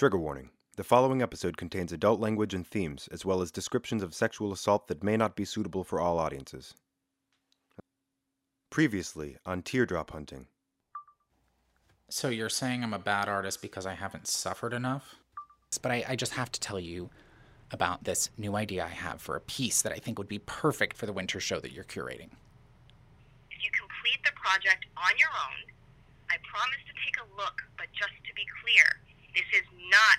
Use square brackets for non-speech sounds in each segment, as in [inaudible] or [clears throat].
Trigger warning. The following episode contains adult language and themes, as well as descriptions of sexual assault that may not be suitable for all audiences. Previously on Teardrop Hunting. So you're saying I'm a bad artist because I haven't suffered enough? But I, I just have to tell you about this new idea I have for a piece that I think would be perfect for the winter show that you're curating. If you complete the project on your own, I promise to take a look, but just to be clear, this is not,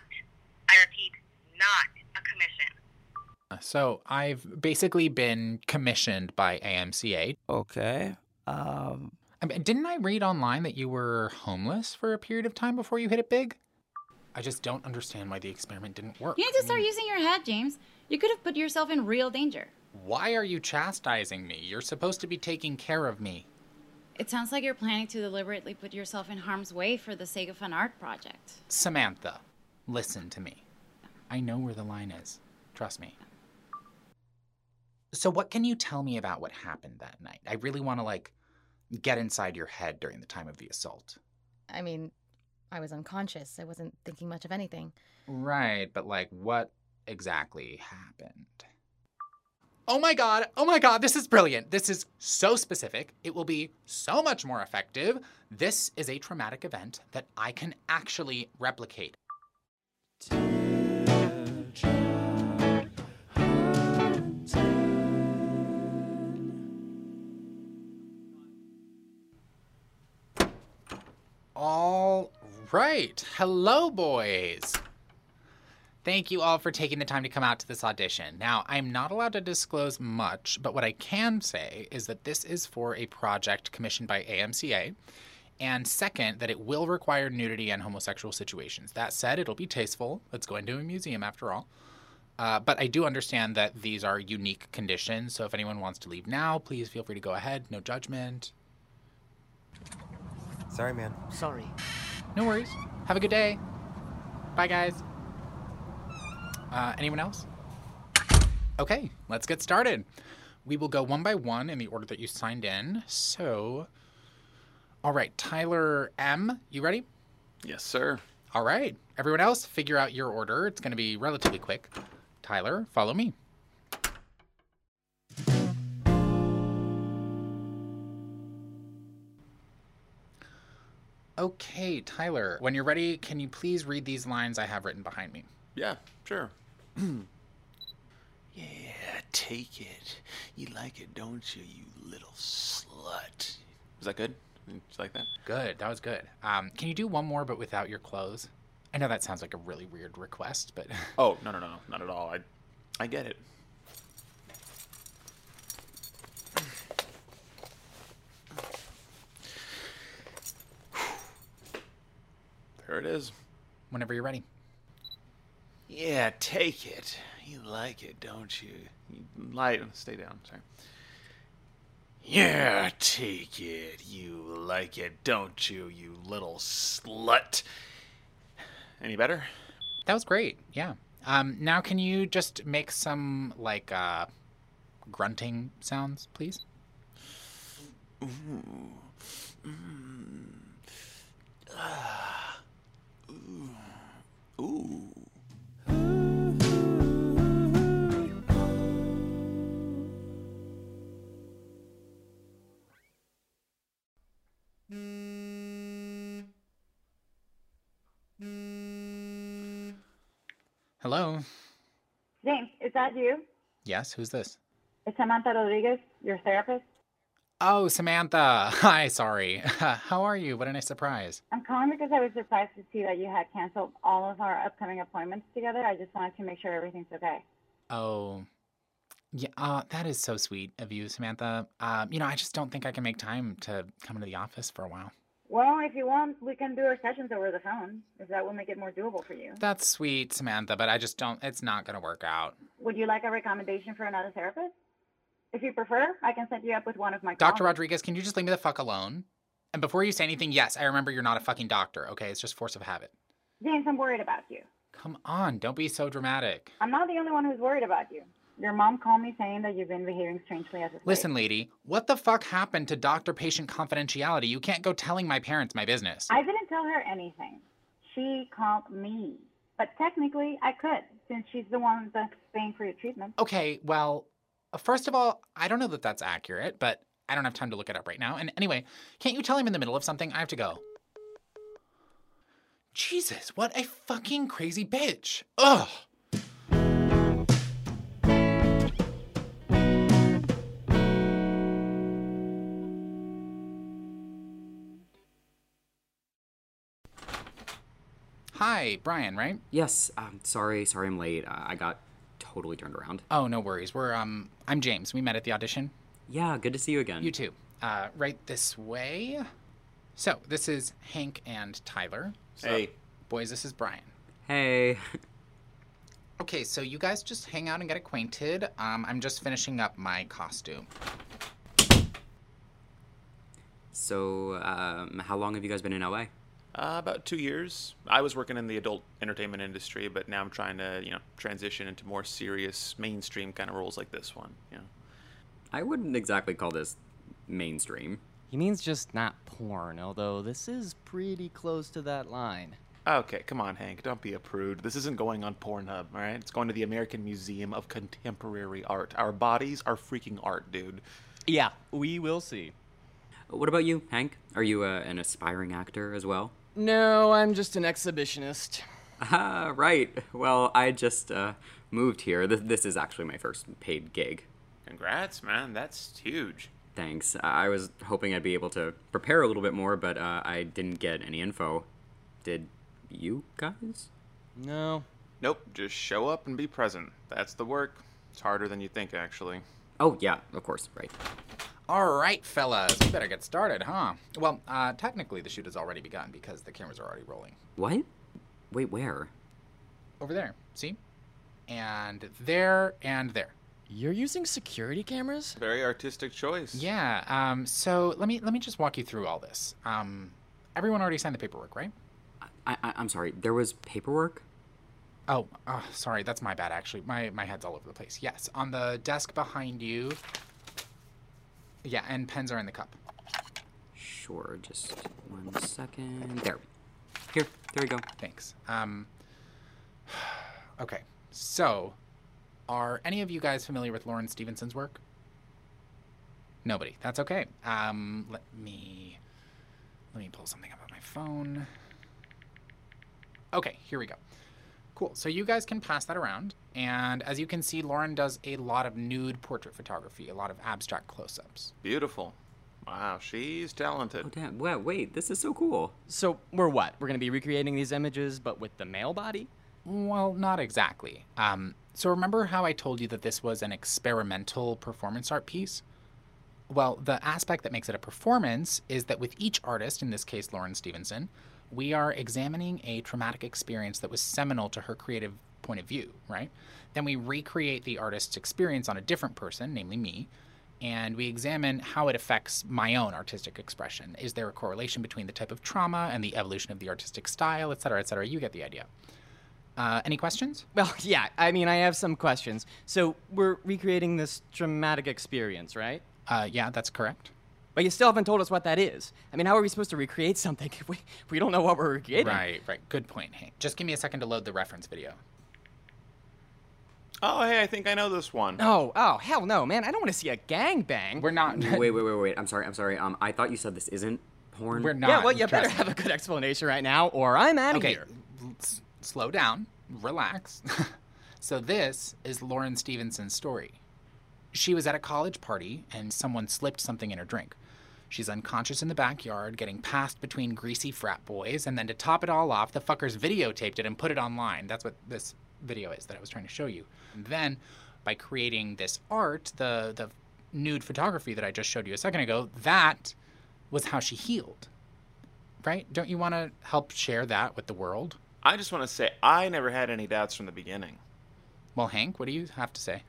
I repeat, not a commission. So I've basically been commissioned by AMCA. Okay. Um, I mean, didn't I read online that you were homeless for a period of time before you hit it big? I just don't understand why the experiment didn't work. You need I to start mean, using your head, James. You could have put yourself in real danger. Why are you chastising me? You're supposed to be taking care of me. It sounds like you're planning to deliberately put yourself in harm's way for the sake of an art project. Samantha, listen to me. I know where the line is. Trust me. So, what can you tell me about what happened that night? I really want to, like, get inside your head during the time of the assault. I mean, I was unconscious. I wasn't thinking much of anything. Right, but, like, what exactly happened? Oh my god, oh my god, this is brilliant. This is so specific. It will be so much more effective. This is a traumatic event that I can actually replicate. All right. Hello, boys. Thank you all for taking the time to come out to this audition. Now, I'm not allowed to disclose much, but what I can say is that this is for a project commissioned by AMCA. And second, that it will require nudity and homosexual situations. That said, it'll be tasteful. Let's go into a museum after all. Uh, but I do understand that these are unique conditions, so if anyone wants to leave now, please feel free to go ahead. No judgment. Sorry, man. sorry. No worries. Have a good day. Bye, guys. Uh, anyone else? Okay, let's get started. We will go one by one in the order that you signed in. So, all right, Tyler M., you ready? Yes, sir. All right, everyone else, figure out your order. It's going to be relatively quick. Tyler, follow me. Okay, Tyler, when you're ready, can you please read these lines I have written behind me? Yeah, sure. [clears throat] yeah, take it. You like it, don't you, you little slut? Was that good? Did you like that? Good, that was good. Um, can you do one more but without your clothes? I know that sounds like a really weird request, but [laughs] Oh, no, no, no, no, not at all. I, I get it. [sighs] There it is. whenever you're ready. Yeah, take it. You like it, don't you? you lie. Stay down. Sorry. Yeah, take it. You like it, don't you? You little slut. Any better? That was great. Yeah. Um, now can you just make some like uh, grunting sounds, please? Ooh. Hello. James, is that you? Yes. Who's this? It's Samantha Rodriguez, your therapist. Oh, Samantha. [laughs] Hi. Sorry. [laughs] How are you? What a nice surprise. I'm calling because I was surprised to see that you had canceled all of our upcoming appointments together. I just wanted to make sure everything's okay. Oh. Yeah, uh, that is so sweet of you, Samantha. Um, you know, I just don't think I can make time to come into the office for a while. Well, if you want, we can do our sessions over the phone, if that will make it more doable for you. That's sweet, Samantha, but I just don't, it's not going to work out. Would you like a recommendation for another therapist? If you prefer, I can set you up with one of my Dr. colleagues. Rodriguez, can you just leave me the fuck alone? And before you say anything, yes, I remember you're not a fucking doctor, okay? It's just force of habit. James, I'm worried about you. Come on, don't be so dramatic. I'm not the only one who's worried about you. Your mom called me saying that you've been behaving strangely as a slave. Listen, lady, what the fuck happened to doctor patient confidentiality? You can't go telling my parents my business. I didn't tell her anything. She called me. But technically, I could, since she's the one that's paying for your treatment. Okay, well, uh, first of all, I don't know that that's accurate, but I don't have time to look it up right now. And anyway, can't you tell him in the middle of something? I have to go. Jesus, what a fucking crazy bitch. Ugh. Hi, Brian, right? Yes, um, sorry, sorry I'm late. Uh, I got totally turned around. Oh, no worries. We're um I'm James. We met at the audition. Yeah, good to see you again. You too. Uh, right this way. So, this is Hank and Tyler. Hey. Boys, this is Brian. Hey. [laughs] Okay, so you guys just hang out and get acquainted. Um, I'm just finishing up my costume. So, um, how long have you guys been in LA? Uh, about two years. I was working in the adult entertainment industry, but now I'm trying to, you know, transition into more serious, mainstream kind of roles like this one. You know. I wouldn't exactly call this mainstream. He means just not porn, although this is pretty close to that line. Okay, come on, Hank. Don't be a prude. This isn't going on Pornhub, all right? It's going to the American Museum of Contemporary Art. Our bodies are freaking art, dude. Yeah, we will see. What about you, Hank? Are you uh, an aspiring actor as well? No, I'm just an exhibitionist. Ah, right. Well, I just uh, moved here. Th- this is actually my first paid gig. Congrats, man. That's huge. Thanks. I was hoping I'd be able to prepare a little bit more, but uh, I didn't get any info. Did you guys? No. Nope, just show up and be present. That's the work. It's harder than you think, actually. Oh, yeah, of course, right. All right, fellas, we better get started, huh? Well, uh, technically, the shoot has already begun because the cameras are already rolling. What? Wait, where? Over there, see? And there and there. You're using security cameras? Very artistic choice. Yeah. Um. So let me let me just walk you through all this. Um, everyone already signed the paperwork, right? I, I, I'm sorry, there was paperwork? Oh, uh, sorry, that's my bad. Actually, my my head's all over the place. Yes, on the desk behind you. Yeah, and pens are in the cup. Sure, just one second. There. Here, there we go. Thanks. Um. [sighs] Okay, so, are any of you guys familiar with Lauren Stevenson's work? Nobody. That's okay. Um, let me let me pull something up on my phone. Okay, here we go. Cool. So you guys can pass that around, and as you can see, Lauren does a lot of nude portrait photography, a lot of abstract close-ups. Beautiful. Wow, she's talented. Oh, damn. Wow, wait, this is so cool. So, we're what? We're gonna be recreating these images, but with the male body? Well, not exactly. Um, so remember how I told you that this was an experimental performance art piece? Well, the aspect that makes it a performance is that with each artist, in this case Lauren Stevenson, we are examining a traumatic experience that was seminal to her creative point of view, right? Then we recreate the artist's experience on a different person, namely me, and we examine how it affects my own artistic expression. Is there a correlation between the type of trauma and the evolution of the artistic style, et cetera, et cetera? You get the idea. Uh, any questions? [laughs] Well, yeah, I mean, I have some questions. So, we're recreating this traumatic experience, right? Uh, yeah, that's correct. But you still haven't told us what that is. I mean, how are we supposed to recreate something [laughs] if we, if we don't know what we're recreating? Right, right. Good point, Hank. Just give me a second to load the reference video. Oh, hey, I think I know this one. Oh, oh, hell no, man. I don't want to see a gangbang. We're not. [laughs] wait, wait, wait, wait. I'm sorry, I'm sorry. Um, I thought you said this isn't porn. We're not. Yeah, well, you better trust have a good explanation right now, or I'm out of Okay, here. s- slow down, relax. [laughs] so this is Lauren Stevenson's story. She was at a college party and someone slipped something in her drink. She's unconscious in the backyard, getting passed between greasy frat boys, and then to top it all off, the fuckers videotaped it and put it online. That's what this video is that I was trying to show you. And then, by creating this art, the the nude photography that I just showed you a second ago, that was how she healed. Right? Don't you want to help share that with the world? I just want to say I never had any doubts from the beginning. Well, Hank, what do you have to say?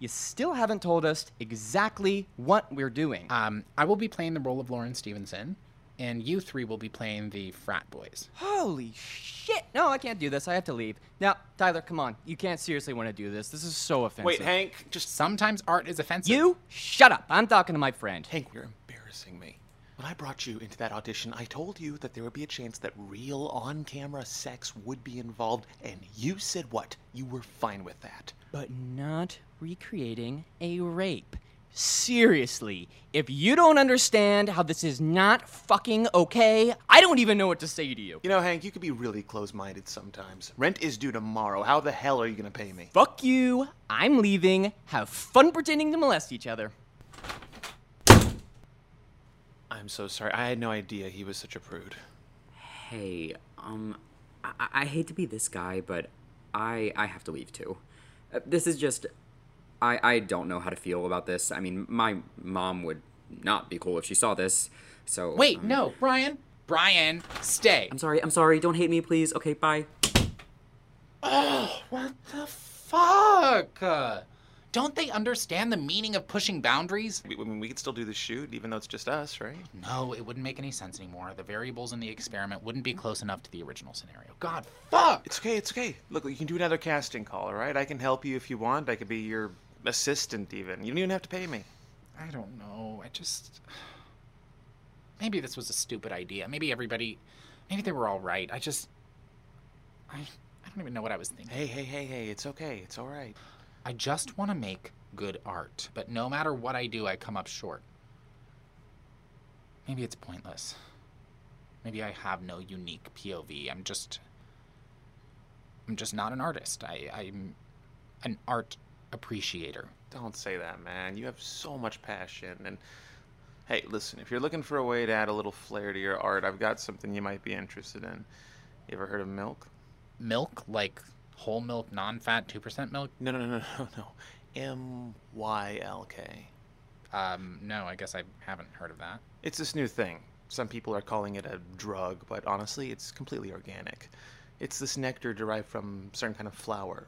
You still haven't told us exactly what we're doing. Um, I will be playing the role of Lauren Stevenson, and you three will be playing the frat boys. Holy shit! No, I can't do this. I have to leave. Now, Tyler, come on. You can't seriously want to do this. This is so offensive. Wait, Hank, just Sometimes art is offensive. You shut up. I'm talking to my friend. Hank, you're embarrassing me. When I brought you into that audition, I told you that there would be a chance that real on camera sex would be involved, and you said what? You were fine with that. But not recreating a rape. Seriously, if you don't understand how this is not fucking okay, I don't even know what to say to you. You know, Hank, you could be really close minded sometimes. Rent is due tomorrow. How the hell are you going to pay me? Fuck you. I'm leaving. Have fun pretending to molest each other. I'm so sorry. I had no idea he was such a prude. Hey, um, I, I hate to be this guy, but I I have to leave too. Uh, this is just, I I don't know how to feel about this. I mean, my mom would not be cool if she saw this. So Wait, um, no, Brian. Brian, stay. I'm sorry. I'm sorry. Don't hate me, please. Okay, bye. Oh, what the fuck? Don't they understand the meaning of pushing boundaries? We, I mean, we could still do the shoot, even though it's just us, right? No, it wouldn't make any sense anymore. The variables in the experiment wouldn't be close enough to the original scenario. God, fuck! It's okay, it's okay. Look, you can do another casting call, all right? I can help you if you want. I could be your assistant, even. You don't even have to pay me. I don't know. I just. Maybe this was a stupid idea. Maybe everybody. Maybe they were all right. I just. I, I don't even know what I was thinking. Hey, hey, hey, hey, it's okay. It's all right. I just want to make good art, but no matter what I do, I come up short. Maybe it's pointless. Maybe I have no unique POV. I'm just. I'm just not an artist. I, I'm an art appreciator. Don't say that, man. You have so much passion. And hey, listen, if you're looking for a way to add a little flair to your art, I've got something you might be interested in. You ever heard of milk? Milk? Like whole milk, non fat, 2% milk? No, no, no, no, no. M Y L K. Um, no, I guess I haven't heard of that. It's this new thing. Some people are calling it a drug, but honestly, it's completely organic. It's this nectar derived from certain kind of flower,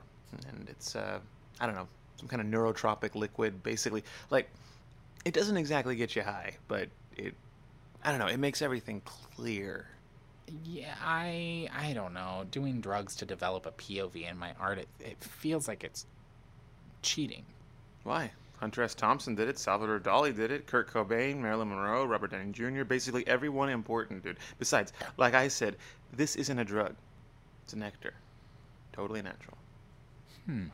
and it's uh, I don't know, some kind of neurotropic liquid. Basically, like it doesn't exactly get you high, but it, I don't know, it makes everything clear. Yeah, I I don't know. Doing drugs to develop a POV in my art, it, it feels like it's cheating. Why? Hunter S. Thompson did it. Salvador Dali did it. Kurt Cobain, Marilyn Monroe, Robert Downey Jr. Basically everyone important, dude. Besides, like I said, this isn't a drug. It's a nectar. Totally natural. Hmm.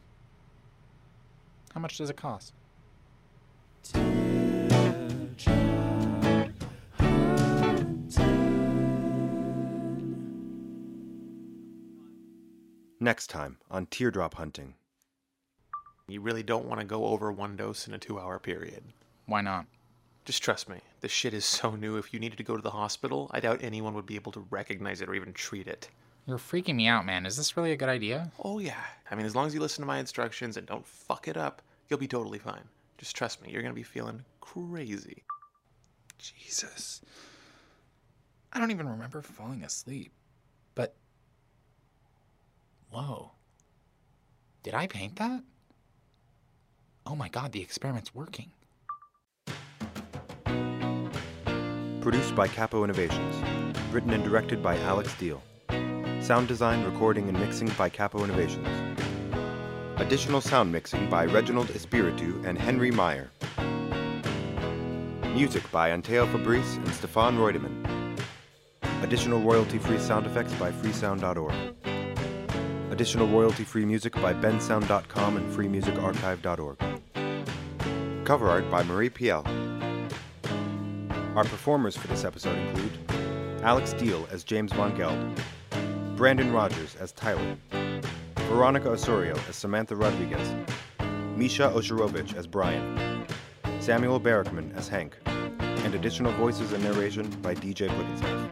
How much does it cost? Next time on Teardrop Hunting. You really don't want to go over one dose in a two hour period. Why not? Just trust me. This shit is so new. If you needed to go to the hospital, I doubt anyone would be able to recognize it or even treat it. You're freaking me out, man. Is this really a good idea? Oh, yeah. I mean, as long as you listen to my instructions and don't fuck it up, you'll be totally fine. Just trust me, you're gonna be feeling crazy. Jesus. I don't even remember falling asleep. But. Whoa. Did I paint that? Oh my god, the experiment's working. Produced by Cappo Innovations. Written and directed by Alex Diehl. Sound design, recording, and mixing by Cappo Innovations. Additional sound mixing by Reginald Espiritu and Henry Mayr. Music by Anteo Fabris and Stefan Reutimann. Additional royalty-free sound effects by freesound.org. Additional royalty-free music by bensound.com and freemusicarchive.org. Cover art by Marie Piel. Our performers for this episode include Alex Diehl as James Von Geld, Brandon Rogers as Tyler, Veronica Osorio as Samantha Rodriguez, Misha Osherovich as Brian, Samuel Barickman as Hank, and additional voices and narration by DJ Blickenstaff.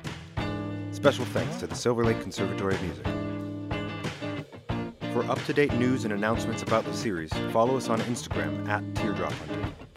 Special thanks to the Silverlake Conservatory of Music. For up to date news and announcements about the series, follow us on Instagram at Teardrop Hunting.